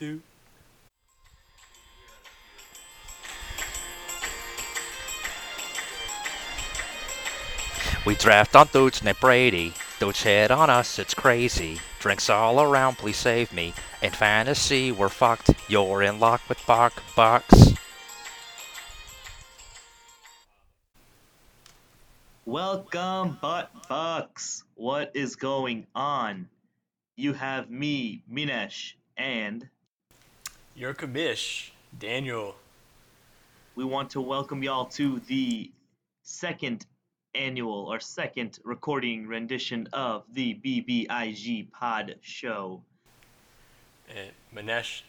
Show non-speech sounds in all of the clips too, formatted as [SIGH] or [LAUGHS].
two. We draft on dudes named Brady. Dudes hit on us, it's crazy. Drinks all around, please save me. In fantasy, we're fucked. You're in luck with Buck Bucks. Welcome, butt bucks. What is going on? You have me, Minesh, and Your commish, Daniel. we want to welcome y'all to the second annual or second recording rendition of the BBIG Pod Show. And Manesh,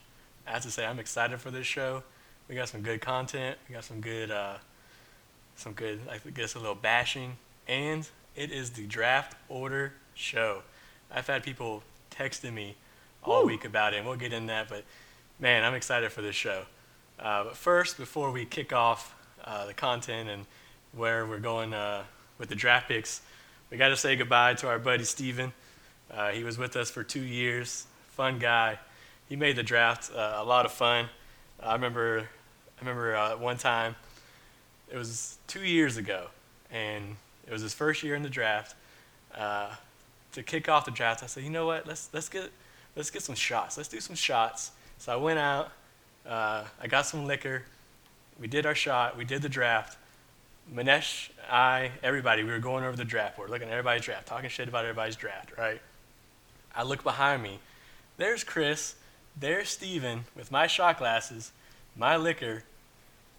I have to say, I'm excited for this show. We got some good content. We got some good, uh, some good, I guess, a little bashing. And it is the draft order show. I've had people texting me all Woo. week about it, and we'll get in that. But man, I'm excited for this show. Uh, but first, before we kick off uh, the content and where we're going uh, with the draft picks, we got to say goodbye to our buddy Steven. Uh, he was with us for two years. Fun guy. He made the draft uh, a lot of fun. I remember, I remember uh, one time, it was two years ago, and it was his first year in the draft. To kick off the draft, I said, you know what? Let's let's get let's get some shots. Let's do some shots. So I went out. Uh, I got some liquor. We did our shot. We did the draft. Manesh, I, everybody, we were going over the draft board, looking at everybody's draft, talking shit about everybody's draft, right? I look behind me. There's Chris. There's Steven with my shot glasses, my liquor,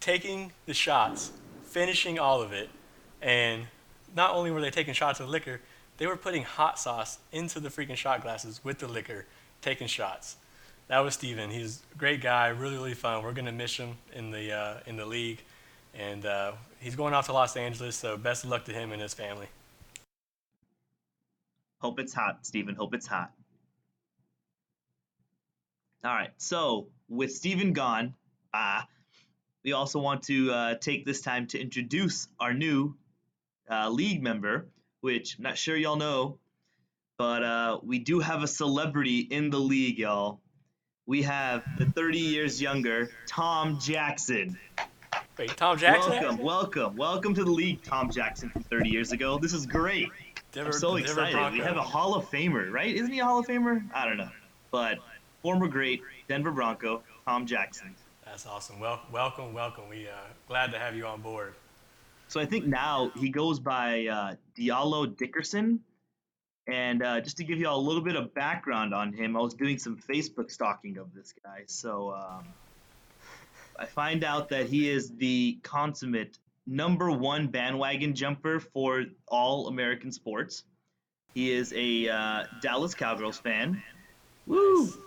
taking the shots, finishing all of it. And not only were they taking shots of liquor, they were putting hot sauce into the freaking shot glasses with the liquor, taking shots. That was Steven. He's a great guy, really, really fun. We're going to miss him in the, uh, in the league. And uh, he's going off to Los Angeles, so best of luck to him and his family. Hope it's hot, Steven. Hope it's hot. All right. So with Steven gone, uh, we also want to uh, take this time to introduce our new uh, league member, which I'm not sure y'all know, but uh, we do have a celebrity in the league, y'all. We have the 30 years younger Tom Jackson. Wait, Tom Jackson? Welcome, welcome, welcome to the league, Tom Jackson from 30 years ago. This is great. Denver, I'm so excited. We have a Hall of Famer, right? Isn't he a Hall of Famer? I don't know. But former great Denver Bronco, Tom Jackson. That's awesome. Well, welcome, welcome. We uh, glad to have you on board. So I think now he goes by uh, Diallo Dickerson. And uh, just to give you all a little bit of background on him, I was doing some Facebook stalking of this guy. So um, I find out that he is the consummate number one bandwagon jumper for all American sports. He is a uh, Dallas Cowgirls fan. Woo! Nice.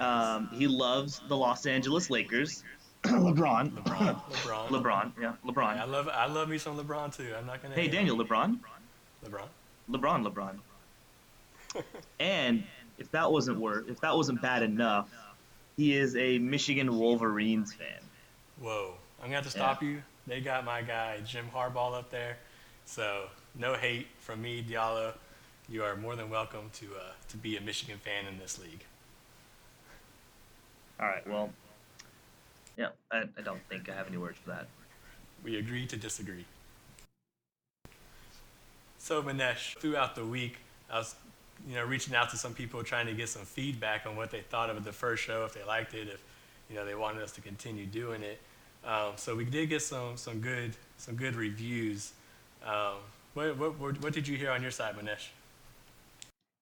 Um, he loves the Los Angeles Lakers. LeBron. [CLEARS THROAT] LeBron. LeBron. LeBron. Yeah, LeBron. I love I love me some LeBron too. I'm not gonna. Hey, Daniel, on LeBron. LeBron. LeBron, LeBron. And if that wasn't work, if that wasn't bad enough, he is a Michigan Wolverines fan. Whoa. I'm gonna have to stop you. They got my guy Jim Harbaugh up there, so no hate from me, Diallo. You are more than welcome to uh, to be a Michigan fan in this league. All right, well, yeah, I, I don't think I have any words for that. We agree to disagree. So Manesh, throughout the week, I was, you know, reaching out to some people trying to get some feedback on what they thought of the first show, if they liked it, if you know they wanted us to continue doing it. Um, so we did get some some good some good reviews. Um, what, what what did you hear on your side, Manesh?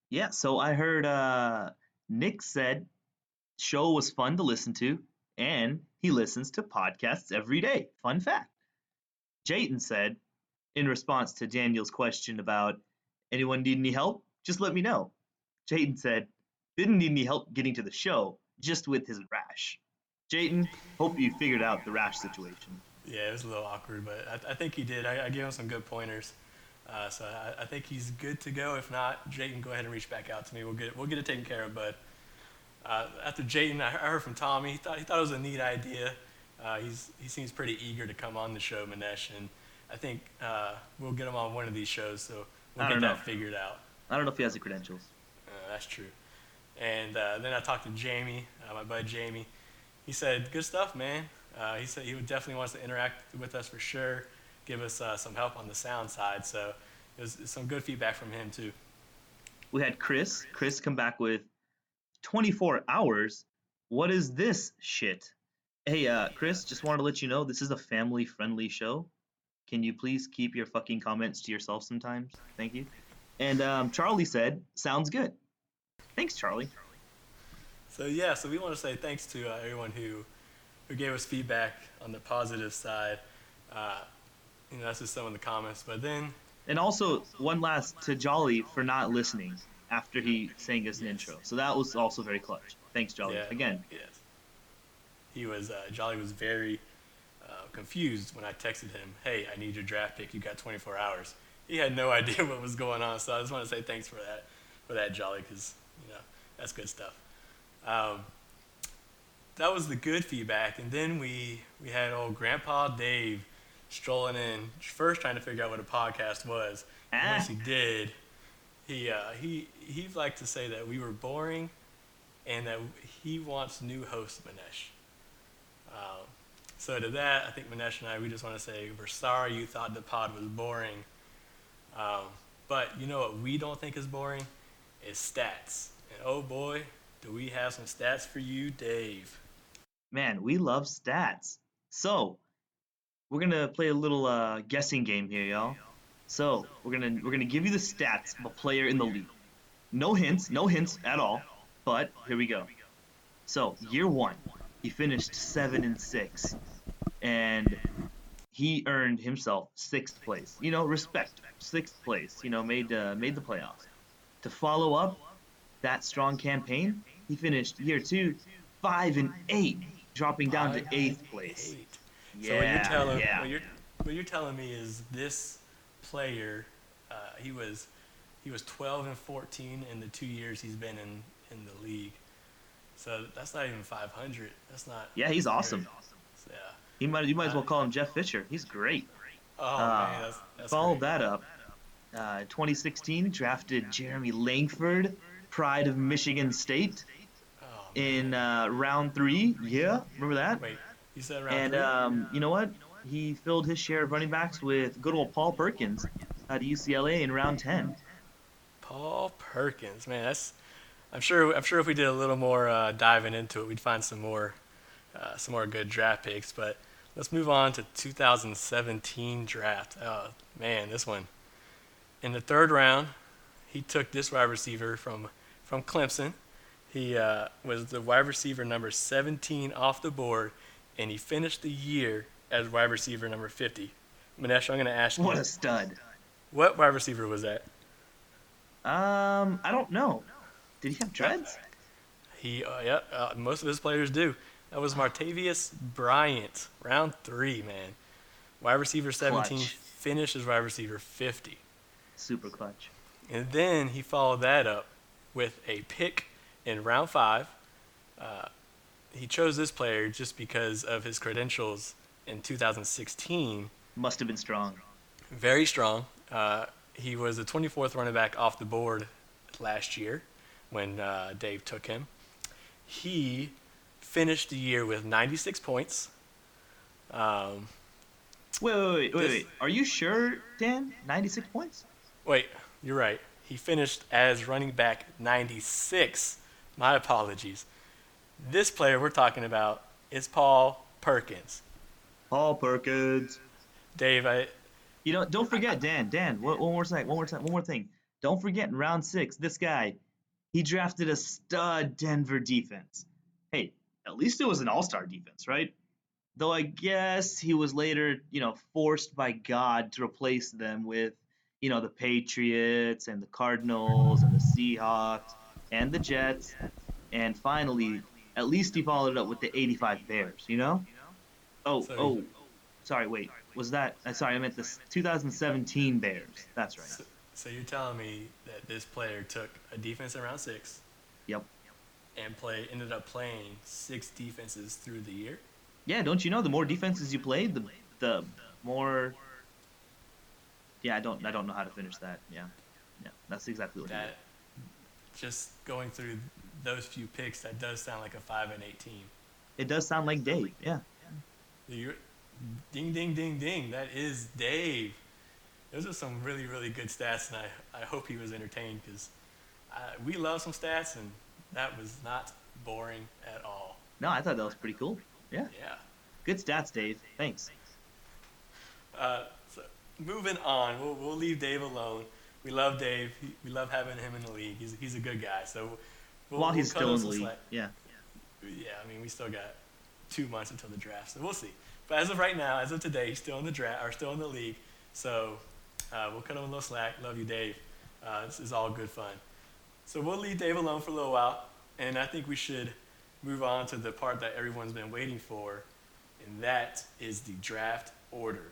Yeah, so I heard uh, Nick said show was fun to listen to, and he listens to podcasts every day. Fun fact. Jayton said, in response to Daniel's question about anyone need any help, just let me know. Jayton said, didn't need any help getting to the show, just with his rash. Jayton, hope you figured out the rash situation. Yeah, it was a little awkward, but I, I think he did. I, I gave him some good pointers, uh, so I, I think he's good to go. If not, Jayton, go ahead and reach back out to me. We'll get it, we'll get it taken care of. But uh, after Jayton, I heard from Tommy. He thought he thought it was a neat idea. Uh, he's he seems pretty eager to come on the show, Manesh, and I think uh, we'll get him on one of these shows. So we'll get don't that know. figured out. I don't know if he has the credentials. Uh, that's true. And uh, then I talked to Jamie, uh, my buddy Jamie. He said, "Good stuff, man." Uh, he said he would definitely wants to interact with us for sure, give us uh, some help on the sound side. So it was some good feedback from him too. We had Chris. Chris come back with 24 hours. What is this shit? Hey, uh, Chris, just wanted to let you know this is a family-friendly show. Can you please keep your fucking comments to yourself sometimes? Thank you. And um, Charlie said, "Sounds good." Thanks, Charlie. So yeah, so we want to say thanks to uh, everyone who who gave us feedback on the positive side. Uh, you know, that's just some of the comments. But then, And also, one last to Jolly for not listening after he sang us an Yes. intro. So that was also very clutch. Thanks, Jolly. yeah, Again, yes, he was uh, Jolly was very uh, confused when I texted him, "Hey, I need your draft pick. You got 24 hours." He had no [LAUGHS] idea what was going on. So I just want to say thanks for that, for that, Jolly, because you know that's good stuff. Um, that was the good feedback, and then we we had old Grandpa Dave strolling in first, trying to figure out what a podcast was. And Ah. once he did, he uh, he he liked to say that we were boring, and that he wants new hosts, Manesh. Um, so to that, I think Manesh and I we just want to say we're sorry you thought the pod was boring. Um, but you know what we don't think is boring is stats. And oh boy, do we have some stats for you, Dave. man, we love stats. So we're gonna play a little uh, guessing game here, y'all. So we're gonna we're gonna give you the stats of a player in the league. No hints, no hints at all. But here we go. So year one, he finished seven and six, and he earned himself sixth place. You know, respect, sixth place. You know, made uh, made the playoffs. To follow up that strong campaign, he finished year two, five and eight, dropping down to eighth place. Yeah, so what you're telling yeah. what you're what you're telling me is this player, uh, he was he was 12 and 14 in the two years he's been in in the league. So that's not even 500. That's not. Yeah, he's very- awesome. Yeah. He might you might as well call him Jeff Fisher. He's great. Oh Uh, man, that's, that's Followed great. that up. Uh, 2016, drafted Jeremy Langford, pride of Michigan State, Oh, in uh, round three. Yeah, remember that? Wait, you said round And three? um, you know what? He filled his share of running backs with good old Paul Perkins out of UCLA in round 10. Paul Perkins, man, that's. I'm sure. I'm sure if we did a little more uh, diving into it, we'd find some more, uh, some more good draft picks. But let's move on to 2017 draft. Oh man, this one. In the third round, he took this wide receiver from from Clemson. He uh, was the wide receiver number 17 off the board, and he finished the year as wide receiver number 50. Manesh, I'm going to ask you, What a stud. what wide receiver was that? Um, I don't know. Did he have dreads? He, uh, yeah, uh, most of his players do. That was Martavis Bryant, round three, man. Wide receiver 17, Clutch. finished as wide receiver 50. Super clutch. And then he followed that up with a pick in round five. Uh, he chose this player just because of his credentials in 2016. Must have been strong. Very strong. Uh, he was the 24th running back off the board last year when uh, Dave took him. He finished the year with 96 points. Um, Wait, wait, wait, wait, This- wait. Are you sure, Dan? 96 points? wait, you're right. He finished as running back 96. My apologies. This player we're talking about is Paul Perkins. Paul Perkins. Dave, I, You know, don't forget, Dan. Dan, one, one more thing. One more time. One more thing. Don't forget in round six, this guy, he drafted a stud Denver defense. Hey, at least it was an all-star defense, right? Though I guess he was later, you know, forced by God to replace them with, you know, the Patriots and the Cardinals and the Seahawks and the Jets, and finally, at least he followed up with the '85 Bears. You know? Oh, oh, sorry. Wait, was that? Uh, sorry, I meant the 2017 Bears. That's right. so, so you're telling me that this player took a defense in round six Yep. And play ended up playing six defenses through the year? Yeah, don't you know the more defenses you play, the the more. Yeah, I don't I don't know how to finish that. Yeah, yeah, that's exactly what. that just going through those few picks, that does sound like a five and eight team. It does sound like Dave. Yeah. You're, ding, ding, ding, ding. That is Dave. Those are some really, really good stats, and I, I hope he was entertained because we love some stats, and that was not boring at all. No, I thought that was pretty cool. Yeah. Yeah. Good stats, Dave. Thanks. Uh, so moving on, we'll, we'll leave Dave alone. We love Dave. He, we love having him in the league. He's, he's a good guy. So we'll, while he's we'll still in the league, slack. yeah. Yeah, I mean, we still got two months until the draft, so we'll see. But as of right now, as of today, he's still in the draft or still in the league. So uh, we'll cut him a little slack. Love you, Dave. Uh, this is all good fun. So we'll leave Dave alone for a little while, and I think we should move on to the part that everyone's been waiting for, and that is the draft order.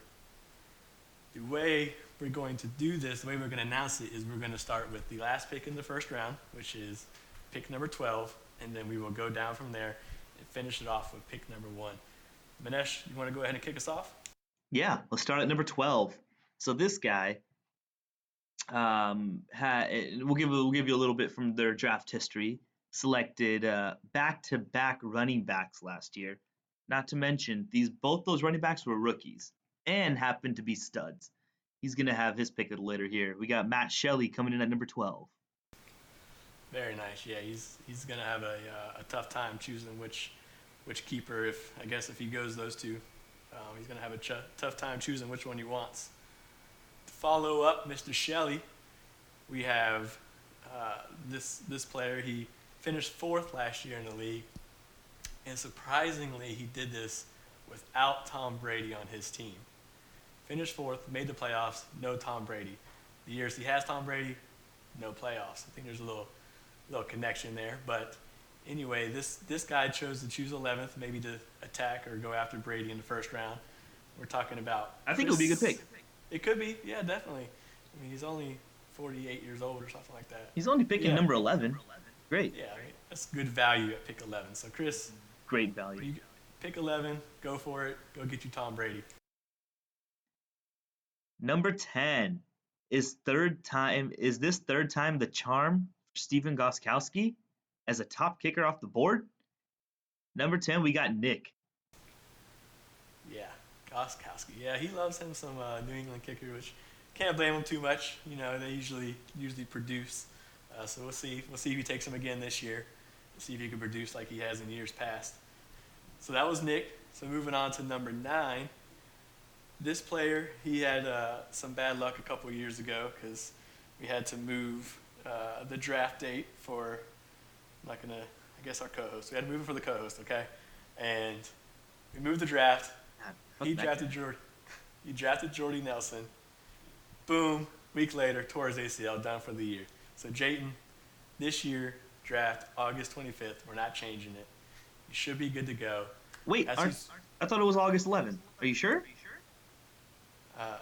The way we're going to do this, the way we're going to announce it, is we're going to start with the last pick in the first round, which is pick number 12, and then we will go down from there and finish it off with pick number one. Manesh, you want to go ahead and kick us off? Yeah, let's start at number 12. So this guy, um, ha- we'll give we'll give you a little bit from their draft history. Selected uh, back-to-back running backs last year. Not to mention these both those running backs were rookies and happened to be studs. He's gonna have his pick later here. We got Matt Shelley coming in at number 12. Very nice. Yeah, he's he's gonna have a, uh, a tough time choosing which which keeper. If I guess if he goes those two, um, he's gonna have a ch- tough time choosing which one he wants. Follow up, Mr. Shelley, we have uh, this this player. He finished fourth last year in the league, and surprisingly, he did this without Tom Brady on his team. Finished fourth, made the playoffs, no Tom Brady. The years he has Tom Brady, no playoffs. I think there's a little little connection there. But anyway, this this guy chose to choose 11th, maybe to attack or go after Brady in the first round. We're talking about. I think Chris, it would be a good pick. It could be, yeah, definitely. I mean, he's only 48 years old or something like that. He's only picking yeah. number 11. Great. Yeah, that's good value at pick 11. So Chris, great value. pick 11, go for it. Go get you Tom Brady. Number 10 is third time. Is this third time the charm for Stephen Gostkowski as a top kicker off the board. Number 10, we got Nick. Yeah, Gostkowski. Yeah, he loves him some uh, New England kicker, which can't blame him too much. You know, they usually usually produce. Uh, so we'll see. We'll see if he takes him again this year. See if he can produce like he has in years past. So that was Nick. So moving on to number nine. This player, he had uh, some bad luck a couple years ago because we had to move uh, the draft date for, I'm not to, I guess our co-host. We had to move it for the co-host, okay? And we moved the draft. He drafted Jordy. He drafted Jordy Nelson. Boom. Week later, tore his ACL, done for the year. So Jayton, this year draft August 25th. We're not changing it. You should be good to go. Wait, I thought it was August 11th. Are you sure? Uh,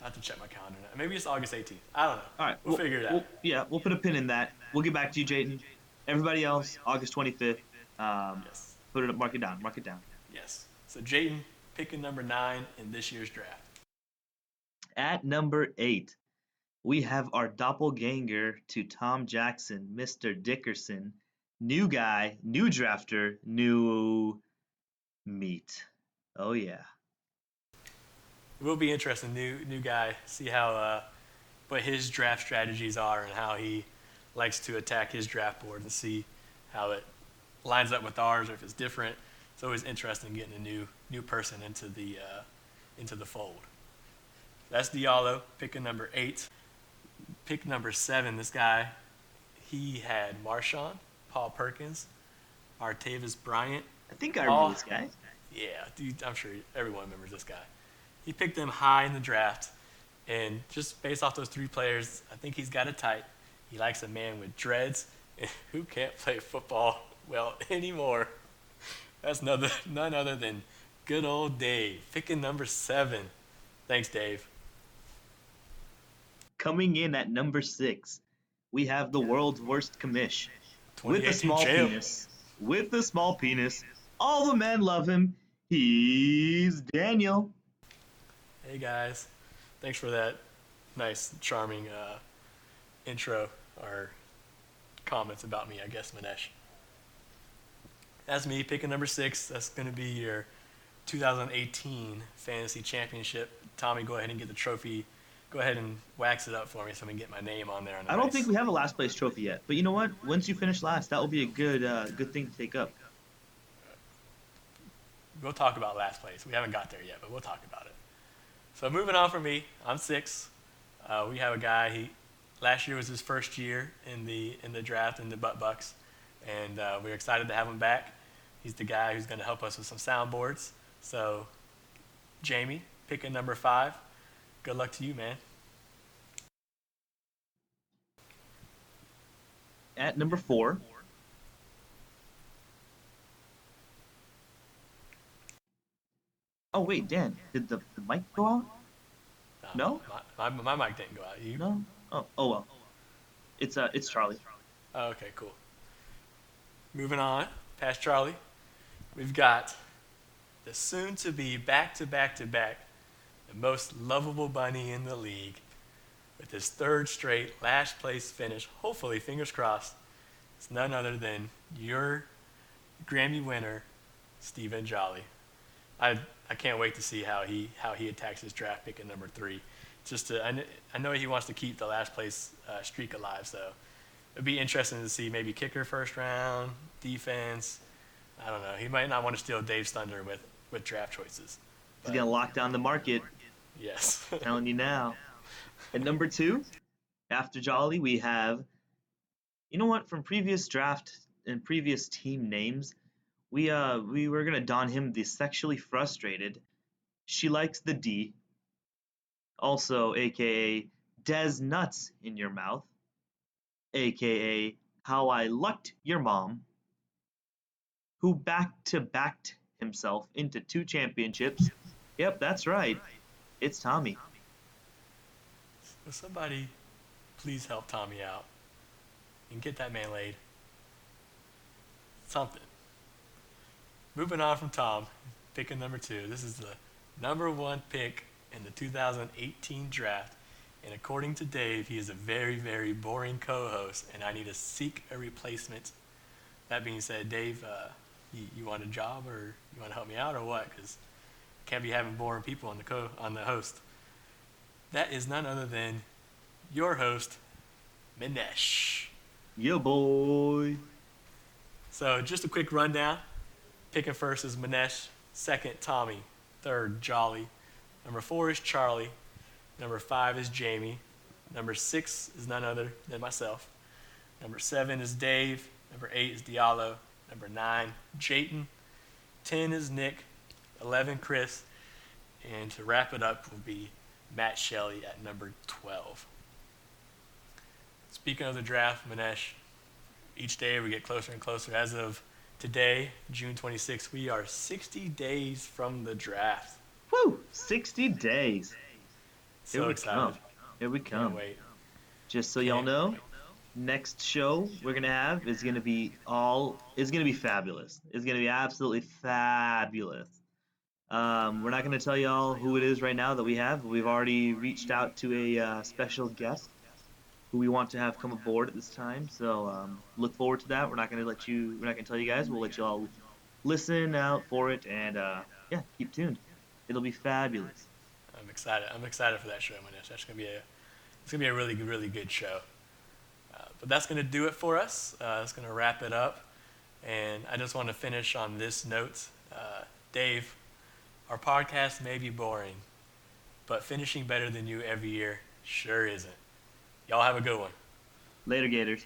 I have to check my calendar now. Maybe it's August 18th. I don't know. All right, we'll, we'll figure it out. We'll, yeah, we'll put a pin in that. We'll get back to you, Jayden. Everybody else, August 25th. Um, yes. Put it up, mark it down, mark it down. Yes. So Jayden picking number nine in this year's draft. At number eight, we have our doppelganger to Tom Jackson, Mr. Dickerson. New guy, new drafter, new meat. Oh yeah it will be interesting. New new guy. See how uh, what his draft strategies are and how he likes to attack his draft board and see how it lines up with ours or if it's different. It's always interesting getting a new new person into the uh, into the fold. That's Diallo, picking number eight. Pick number seven. This guy, he had Marshawn, Paul Perkins, Martavis Bryant. I think I remember all, this guy. Yeah, dude, I'm sure everyone remembers this guy he picked them high in the draft. And just based off those three players, I think he's got it tight. He likes a man with dreads [LAUGHS] who can't play football well [LAUGHS] anymore. That's none, [LAUGHS] none other than good old Dave, picking number seven. Thanks, Dave. Coming in at number six, we have the world's worst commish with a small jail. penis. With a small penis, all the men love him. He's Daniel. Hey guys, thanks for that nice, charming uh, intro. or comments about me, I guess, Manesh. That's me picking number six. That's going to be your 2018 fantasy championship. Tommy, go ahead and get the trophy. Go ahead and wax it up for me so I can get my name on there. On the I don't think we have a last place trophy yet, but you know what? Once you finish last, that will be a good uh, good thing to take up. We'll talk about last place. We haven't got there yet, but we'll talk about it. So moving on from me, I'm six. Uh, we have a guy. He last year was his first year in the in the draft in the Butt Bucks, and uh, we're excited to have him back. He's the guy who's going to help us with some soundboards. So, Jamie, picking number five. Good luck to you, man. At number four, oh wait, Dan, did the, the mic go out? No? my, my, my mic didn't go out. You? No. Oh, oh well. It's uh, it's Charlie. Oh, okay, cool. Moving on, past Charlie, we've got the soon to be back to back to back, the most lovable bunny in the league, with his third straight last place finish. Hopefully, fingers crossed. It's none other than your Grammy winner, Stephen Jolly. I I can't wait to see how he how he attacks his draft pick at number three. Just to, I, I know he wants to keep the last place uh, streak alive, so it'd be interesting to see maybe kicker first round, defense. I don't know. He might not want to steal Dave's thunder with, with draft choices. He's gonna lock down the market. Yes. [LAUGHS] telling you now. At number two, after Jolly, we have, you know what? From previous draft and previous team names, we uh we were gonna don him the sexually frustrated. She likes the D. Also, aka Des nuts in your mouth. AKA how I lucked your mom. Who back to backed himself into two championships. Yep, that's right. It's Tommy. Somebody please help Tommy out and get that man laid? Something. Moving on from Tom, picking number two. This is the number one pick in the 2018 draft. And according to Dave, he is a very, very boring co host, and I need to seek a replacement. That being said, Dave, uh, you, you want a job or you want to help me out or what? Because can't be having boring people on the co on the host. That is none other than your host, Minesh. Yeah, boy. So just a quick rundown. Picking first is Manesh. Second, Tommy. Third, Jolly. Number four is Charlie. Number five is Jamie. Number six is none other than myself. Number seven is Dave. Number eight is Diallo. Number nine, Jayton. Ten is Nick. Eleven, Chris. And to wrap it up will be Matt Shelley at number 12. Speaking of the draft, Manesh, each day we get closer and closer. As of today, June 26th, we are 60 days from the draft. Woo! 60 days. So Here we excited. come. Here we come. wait. Just so y'all Can't know, next show we're gonna have is gonna be all is gonna be fabulous. It's gonna be absolutely fabulous. Um, we're not gonna tell y'all who it is right now that we have. We've already reached out to a uh, special guest who we want to have come aboard at this time. So um, look forward to that. We're not gonna let you. We're not gonna tell you guys. We'll let you all listen out for it and uh, yeah, keep tuned. It'll be fabulous. I'm excited. I'm excited for that show, Manesh. That's gonna be a it's gonna be a really really good show. But that's gonna do it for us. Uh, that's gonna wrap it up. And I just want to finish on this note, uh, Dave. Our podcast may be boring, but finishing better than you every year sure isn't. Y'all have a good one. Later, Gators.